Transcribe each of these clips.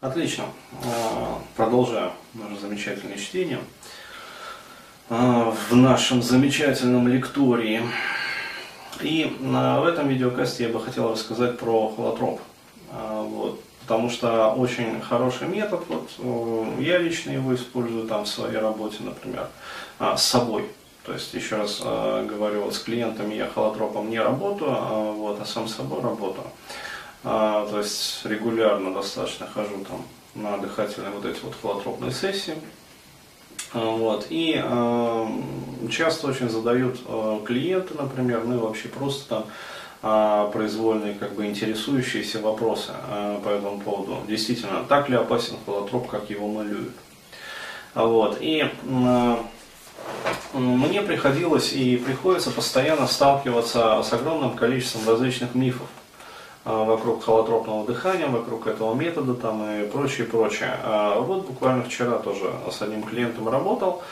Отлично. А, продолжаю наше замечательное чтение. А, в нашем замечательном лектории. И а, в этом видеокасте я бы хотел рассказать про холотроп. Вот. Потому что очень хороший метод, вот, я лично его использую там в своей работе, например, с собой. То есть, еще раз говорю, вот с клиентами я холотропом не работаю, а, вот, а сам с собой работаю. А, то есть регулярно достаточно хожу там на дыхательные вот эти вот холотропные сессии. А, вот. И э, часто очень задают э, клиенты, например, ну и вообще просто там э, произвольные, как бы интересующиеся вопросы э, по этому поводу. Действительно, так ли опасен холотроп, как его малюют? Вот. И э, мне приходилось и приходится постоянно сталкиваться с огромным количеством различных мифов вокруг холотропного дыхания, вокруг этого метода там и прочее, прочее. А вот буквально вчера тоже с одним клиентом работал.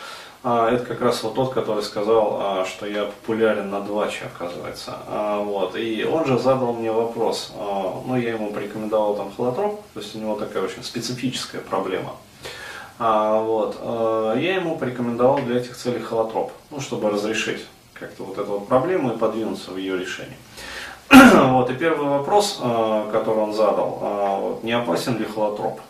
А, это как раз вот тот, который сказал, что я популярен на дваче, оказывается. Вот. И он же задал мне вопрос. Ну, я ему порекомендовал там холотроп, то есть у него такая очень специфическая проблема. Вот. Я ему порекомендовал для этих целей холотроп, ну, чтобы разрешить как-то вот эту вот проблему и подвинуться в ее решении. вот, и первый вопрос, э, который он задал, э, не опасен ли холотроп?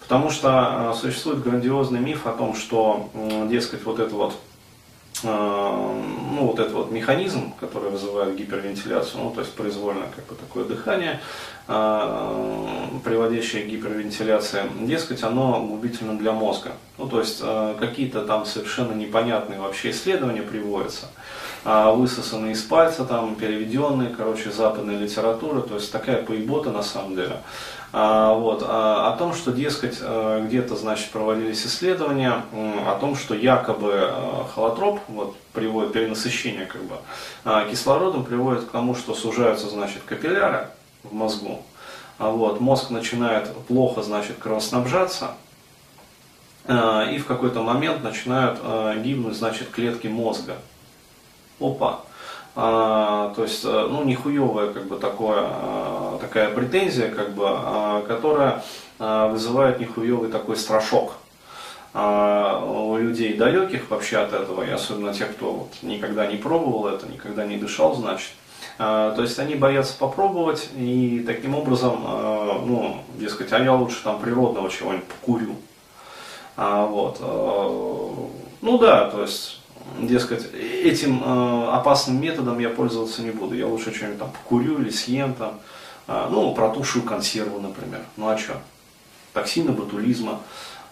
Потому что э, существует грандиозный миф о том, что, дескать, вот это вот ну, вот этот вот механизм, который вызывает гипервентиляцию, ну, то есть произвольное как бы такое дыхание, приводящее к гипервентиляции, дескать, оно губительно для мозга. Ну, то есть какие-то там совершенно непонятные вообще исследования приводятся, а, высосанные из пальца, там, переведенные, короче, западная литература, то есть такая поебота на самом деле. А, вот, а, о том, что, дескать, э, где-то, значит, проводились исследования о том, что якобы холотроп вот, приводит, перенасыщение как бы, кислородом приводит к тому, что сужаются, значит, капилляры в мозгу, вот, мозг начинает плохо, значит, кровоснабжаться, и в какой-то момент начинают гибнуть, значит, клетки мозга. Опа, а, то есть, э, ну, нихуевая, как бы, такое, а, такая претензия, как бы, а, которая а, вызывает нихуевый такой страшок а, у людей далеких вообще от этого, и особенно тех, кто вот никогда не пробовал это, никогда не дышал, значит. А, то есть они боятся попробовать, и таким образом, а, ну, дескать, а я лучше там природного чего-нибудь покурю. А, вот. А, ну да, то есть дескать, этим э, опасным методом я пользоваться не буду. Я лучше что-нибудь там покурю или съем там, э, ну, протушую консерву, например. Ну а что? Токсины ботулизма,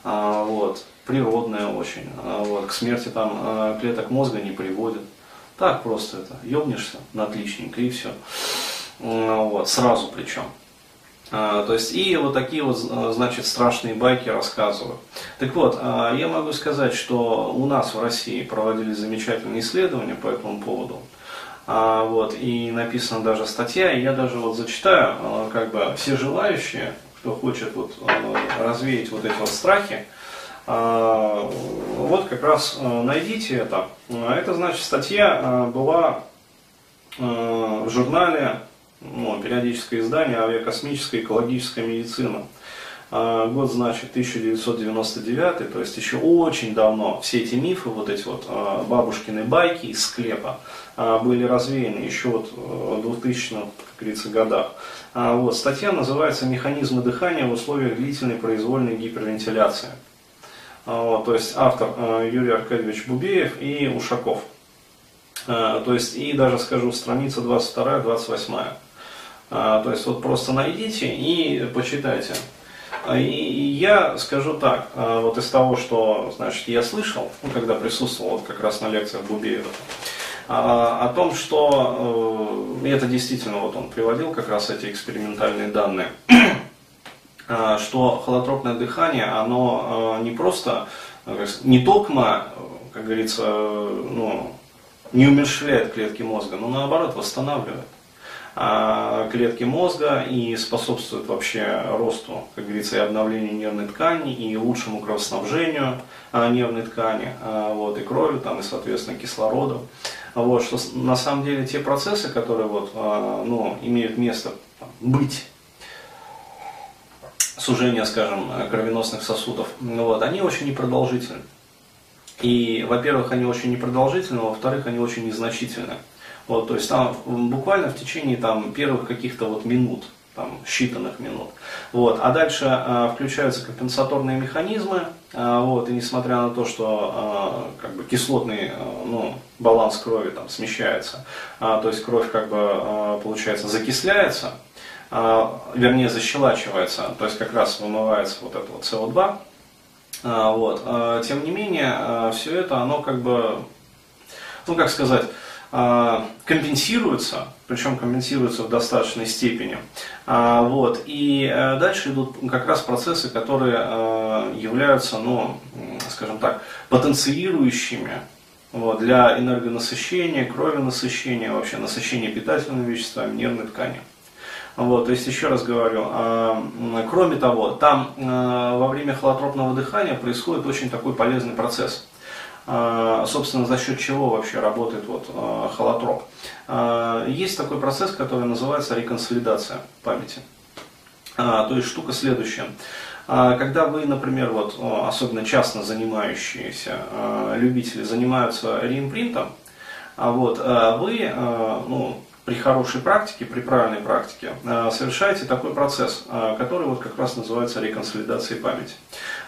э, вот, природная очень, э, вот, к смерти там э, клеток мозга не приводит. Так просто это, ёбнешься на отличненько и все. Э, вот, сразу причем. А, то есть и вот такие вот, а, значит, страшные байки рассказываю. Так вот, а, я могу сказать, что у нас в России проводились замечательные исследования по этому поводу. Вот, и написана даже статья, и я даже вот зачитаю, как бы все желающие, кто хочет вот развеять вот эти вот страхи, вот как раз найдите это. Это значит статья была в журнале ну, периодическое издание «Авиакосмическая экологическая медицина». А, год, значит, 1999, то есть еще очень давно все эти мифы, вот эти вот а, бабушкины байки из склепа а, были развеяны еще вот в 2000-х, как говорится, годах. Вот, статья называется «Механизмы дыхания в условиях длительной произвольной гипервентиляции». Вот, то есть автор Юрий Аркадьевич Бубеев и Ушаков. То есть и даже скажу страница 22-28. А, то есть вот просто найдите и почитайте. А, и я скажу так, а, вот из того, что значит, я слышал, ну, когда присутствовал вот как раз на лекциях Бубеева, о том, что э, это действительно вот он приводил как раз эти экспериментальные данные, что холотропное дыхание, оно не просто, не токмо, как говорится, ну, не умерщвляет клетки мозга, но наоборот восстанавливает. А, клетки мозга и способствует вообще росту, как говорится, и обновлению нервной ткани, и лучшему кровоснабжению а, нервной ткани, а, вот, и кровью, там, и, соответственно, кислородом. Вот, что на самом деле те процессы, которые вот, ну, имеют место быть сужения, скажем, кровеносных сосудов, вот, они очень непродолжительны. И, во-первых, они очень непродолжительны, во-вторых, они очень незначительны. Вот, то есть там буквально в течение там, первых каких-то вот минут, там, считанных минут. Вот. А дальше э, включаются компенсаторные механизмы, э, вот, и несмотря на то, что э, как бы кислотный э, ну, баланс крови там, смещается, э, то есть кровь как бы э, получается закисляется, э, вернее защелачивается, то есть как раз вымывается вот это вот СО2, э, вот, э, тем не менее, э, все это, оно как бы, ну как сказать, компенсируется причем компенсируются в достаточной степени. А, вот. И э, дальше идут как раз процессы, которые являются, ну, скажем так, потенциирующими вот, для энергонасыщения, крови насыщения, вообще насыщения питательными веществами, нервной ткани. Вот, то есть, еще раз говорю, э, кроме того, там э, во время холотропного дыхания происходит очень такой полезный процесс – а, собственно, за счет чего вообще работает вот а, холотроп. А, есть такой процесс, который называется реконсолидация памяти. То есть штука следующая. Когда вы, например, вот, особенно частно занимающиеся любители занимаются реимпринтом, вот, вы ну, при хорошей практике, при правильной практике совершаете такой процесс, который вот как раз называется реконсолидацией памяти.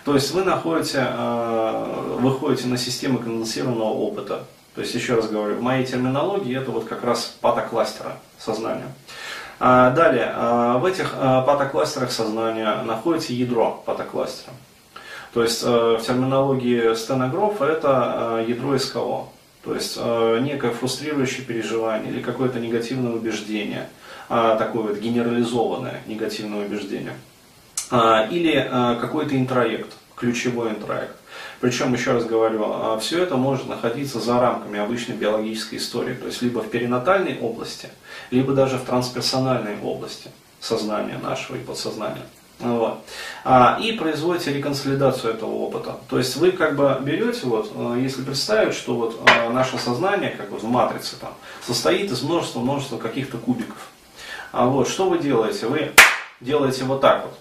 То есть вы находите, э, выходите на систему конденсированного опыта. То есть, еще раз говорю, в моей терминологии это вот как раз патокластера сознания. Далее, э, в этих э, патокластерах сознания находится ядро патокластера. То есть в терминологии стенографа это ядро СКО. То есть некое фрустрирующее переживание или какое-то негативное убеждение, такое вот генерализованное негативное убеждение. А, или а, какой-то интроект, ключевой интроект. Причем, еще раз говорю, а, все это может находиться за рамками обычной биологической истории, то есть либо в перинатальной области, либо даже в трансперсональной области сознания нашего и подсознания. Вот. и производите реконсолидацию этого опыта. То есть вы как бы берете, вот, если представить, что вот наше сознание, как бы в матрице там, состоит из множества, множества каких-то кубиков. А вот что вы делаете? Вы делаете вот так вот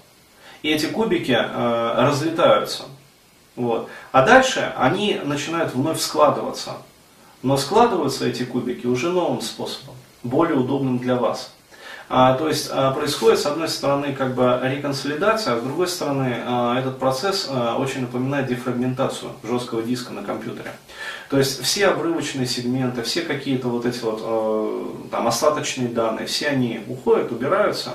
и эти кубики э, разлетаются. Вот. А дальше они начинают вновь складываться. Но складываются эти кубики уже новым способом, более удобным для вас. А, то есть а, происходит с одной стороны как бы реконсолидация, а с другой стороны а, этот процесс очень напоминает дефрагментацию жесткого диска на компьютере. То есть все обрывочные сегменты, все какие-то вот эти вот там остаточные данные, все они уходят, убираются,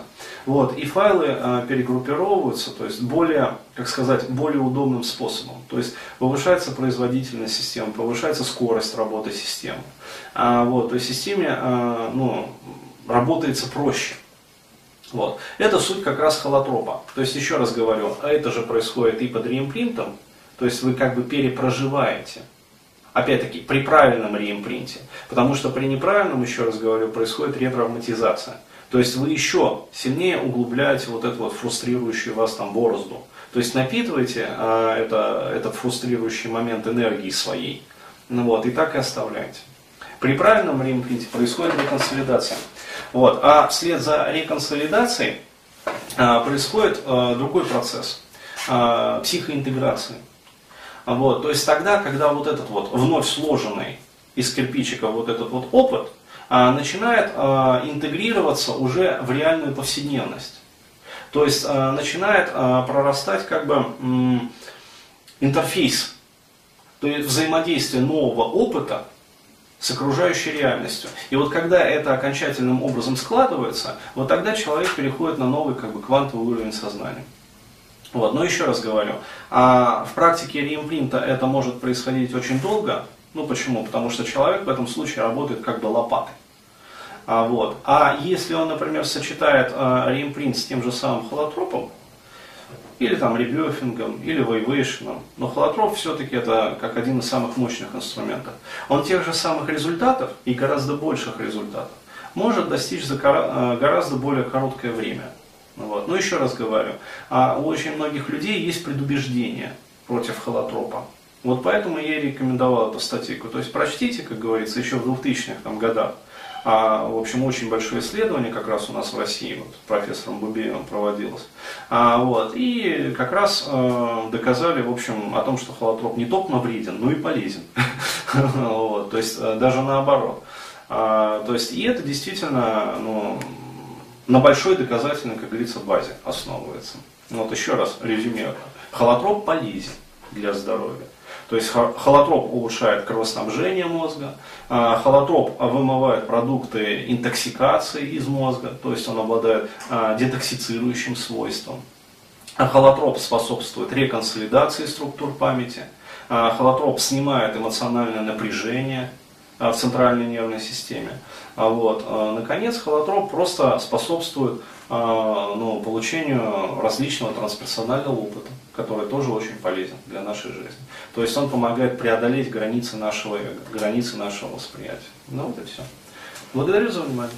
вот, и файлы перегруппировываются, то есть более, как сказать, более удобным способом. То есть повышается производительность системы, повышается скорость работы системы. А, вот, то есть системе ну, работается проще. Вот. Это суть как раз холотропа. То есть, еще раз говорю, это же происходит и под реимпринтом, то есть вы как бы перепроживаете Опять-таки, при правильном реимпринте. Потому что при неправильном, еще раз говорю, происходит ретравматизация. То есть вы еще сильнее углубляете вот эту вот фрустрирующую вас там борозду. То есть напитываете а, это, этот фрустрирующий момент энергии своей. Ну вот, и так и оставляете. При правильном реимпринте происходит реконсолидация. Вот. А вслед за реконсолидацией а, происходит а, другой процесс а, психоинтеграции. Вот, то есть тогда, когда вот этот вот вновь сложенный из кирпичика вот этот вот опыт начинает интегрироваться уже в реальную повседневность. То есть начинает прорастать как бы интерфейс, то есть взаимодействие нового опыта с окружающей реальностью. И вот когда это окончательным образом складывается, вот тогда человек переходит на новый как бы, квантовый уровень сознания. Вот. Но еще раз говорю, а в практике реимпринта это может происходить очень долго. Ну почему? Потому что человек в этом случае работает как бы лопатой. А, вот. а если он, например, сочетает а, реимпринт с тем же самым холотропом, или там ребёфингом, или вейвейшеном, но холотроп все-таки это как один из самых мощных инструментов. Он тех же самых результатов и гораздо больших результатов может достичь за а, гораздо более короткое время. Вот. Но еще раз говорю, а у очень многих людей есть предубеждение против холотропа. Вот поэтому я и рекомендовал эту статейку. То есть прочтите, как говорится, еще в 2000-х там, годах. А, в общем, очень большое исследование как раз у нас в России, вот, профессором Бубеевым проводилось. А, вот, и как раз э, доказали, в общем, о том, что холотроп не только вреден, но и полезен. то есть э, даже наоборот. А, то есть и это действительно ну, на большой доказательной, как говорится, базе основывается. Вот еще раз резюмирую. Холотроп полезен для здоровья. То есть холотроп улучшает кровоснабжение мозга, а, холотроп вымывает продукты интоксикации из мозга, то есть он обладает а, детоксицирующим свойством. А холотроп способствует реконсолидации структур памяти, холотроп снимает эмоциональное напряжение в центральной нервной системе. Вот. Наконец, холотроп просто способствует ну, получению различного трансперсонального опыта который тоже очень полезен для нашей жизни. То есть он помогает преодолеть границы нашего эго, границы нашего восприятия. Ну вот и все. Благодарю за внимание.